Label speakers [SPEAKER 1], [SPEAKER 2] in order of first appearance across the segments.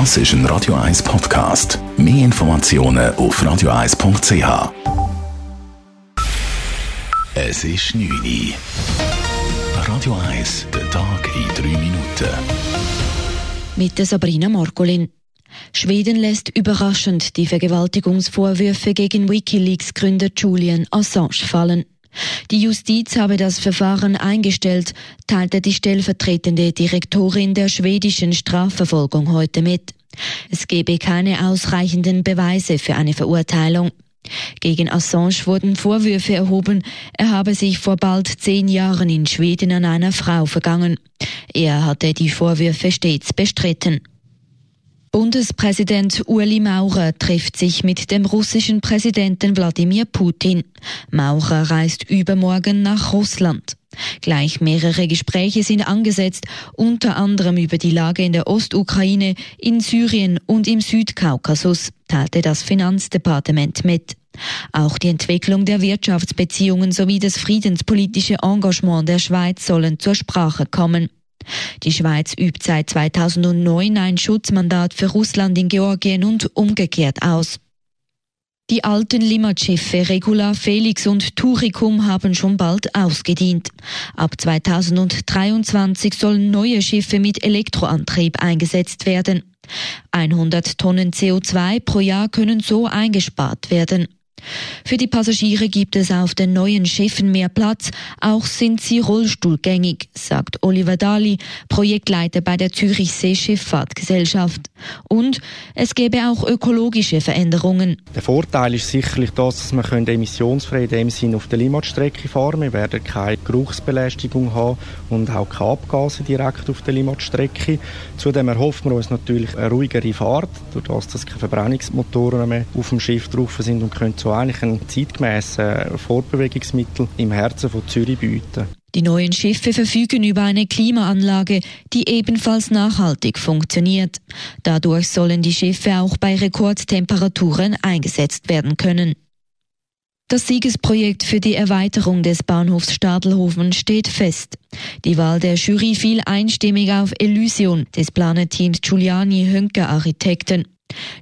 [SPEAKER 1] Das ist ein Radio 1 Podcast. Mehr Informationen auf radio1.ch. Es ist 9 Uhr. Radio 1, der Tag in 3 Minuten.
[SPEAKER 2] Mit der Sabrina Margolin. Schweden lässt überraschend die Vergewaltigungsvorwürfe gegen Wikileaks-Gründer Julian Assange fallen. Die Justiz habe das Verfahren eingestellt, teilte die stellvertretende Direktorin der schwedischen Strafverfolgung heute mit. Es gebe keine ausreichenden Beweise für eine Verurteilung. Gegen Assange wurden Vorwürfe erhoben, er habe sich vor bald zehn Jahren in Schweden an einer Frau vergangen. Er hatte die Vorwürfe stets bestritten. Bundespräsident Ueli Maurer trifft sich mit dem russischen Präsidenten Wladimir Putin. Maurer reist übermorgen nach Russland. Gleich mehrere Gespräche sind angesetzt, unter anderem über die Lage in der Ostukraine, in Syrien und im Südkaukasus, teilte das Finanzdepartement mit. Auch die Entwicklung der Wirtschaftsbeziehungen sowie das friedenspolitische Engagement der Schweiz sollen zur Sprache kommen. Die Schweiz übt seit 2009 ein Schutzmandat für Russland in Georgien und umgekehrt aus. Die alten Limmatschiffe Regula, Felix und Turicum haben schon bald ausgedient. Ab 2023 sollen neue Schiffe mit Elektroantrieb eingesetzt werden. 100 Tonnen CO2 pro Jahr können so eingespart werden. Für die Passagiere gibt es auf den neuen Schiffen mehr Platz, auch sind sie rollstuhlgängig, sagt Oliver Dali, Projektleiter bei der Zürich Seeschifffahrtgesellschaft. Und es gäbe auch ökologische Veränderungen.
[SPEAKER 3] Der Vorteil ist sicherlich das, dass man emissionsfrei in dem Sinn auf der Limmatstrecke fahren Wir werden keine Geruchsbelästigung haben und auch keine Abgase direkt auf der Limmatstrecke. Zudem erhoffen wir uns natürlich eine ruhigere Fahrt, dadurch, dass keine Verbrennungsmotoren mehr auf dem Schiff drauf sind und können so eigentlich ein zeitgemäßes Fortbewegungsmittel im Herzen von Zürich bieten.
[SPEAKER 2] Die neuen Schiffe verfügen über eine Klimaanlage, die ebenfalls nachhaltig funktioniert. Dadurch sollen die Schiffe auch bei Rekordtemperaturen eingesetzt werden können. Das Siegesprojekt für die Erweiterung des Bahnhofs Stadelhofen steht fest. Die Wahl der Jury fiel einstimmig auf Elysion des Planeteams Giuliani Hönker Architekten.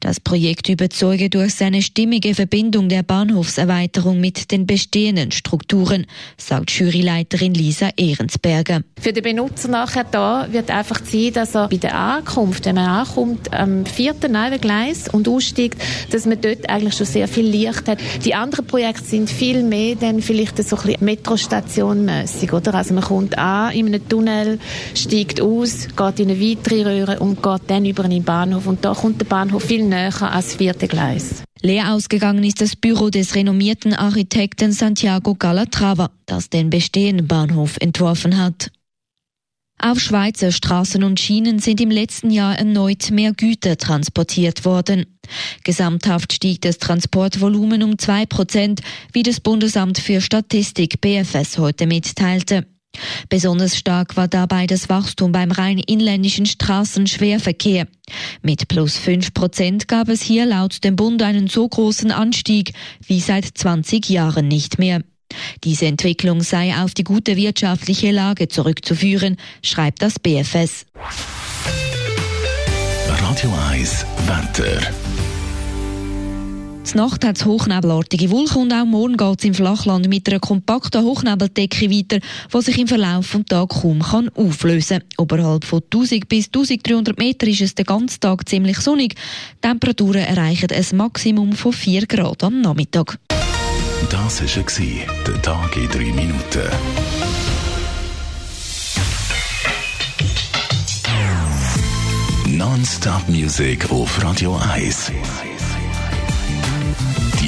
[SPEAKER 2] Das Projekt überzeuge durch seine stimmige Verbindung der Bahnhofserweiterung mit den bestehenden Strukturen, sagt Juryleiterin Lisa Ehrensberger.
[SPEAKER 4] Für den Benutzer nachher da wird einfach sein, dass er bei der Ankunft, wenn man ankommt, am vierten Neubegleis und aussteigt, dass man dort eigentlich schon sehr viel Licht hat. Die anderen Projekte sind viel mehr dann vielleicht so ein bisschen Metrostation-mässig, oder? Also man kommt an in einem Tunnel, steigt aus, geht in eine weitere Röhre und geht dann über einen Bahnhof und da kommt der Bahnhof Viel näher als vierte Gleis.
[SPEAKER 2] Leer ausgegangen ist das Büro des renommierten Architekten Santiago Galatrava, das den bestehenden Bahnhof entworfen hat. Auf Schweizer Straßen und Schienen sind im letzten Jahr erneut mehr Güter transportiert worden. Gesamthaft stieg das Transportvolumen um zwei Prozent, wie das Bundesamt für Statistik BFS heute mitteilte. Besonders stark war dabei das Wachstum beim rein inländischen Straßenschwerverkehr. Mit plus 5 Prozent gab es hier laut dem Bund einen so großen Anstieg wie seit 20 Jahren nicht mehr. Diese Entwicklung sei auf die gute wirtschaftliche Lage zurückzuführen, schreibt das BFS.
[SPEAKER 1] Radio 1 Wetter.
[SPEAKER 2] Die Nacht hat es hochnebelartige Wolken und auch morgen geht es im Flachland mit einer kompakten Hochnebeldecke weiter, die sich im Verlauf des Tages kaum kann auflösen kann. Oberhalb von 1000 bis 1300 Meter ist es den ganzen Tag ziemlich sonnig. Die Temperaturen erreichen ein Maximum von 4 Grad am Nachmittag.
[SPEAKER 1] Das war der Tag in 3 Minuten. Non-Stop-Musik auf Radio 1.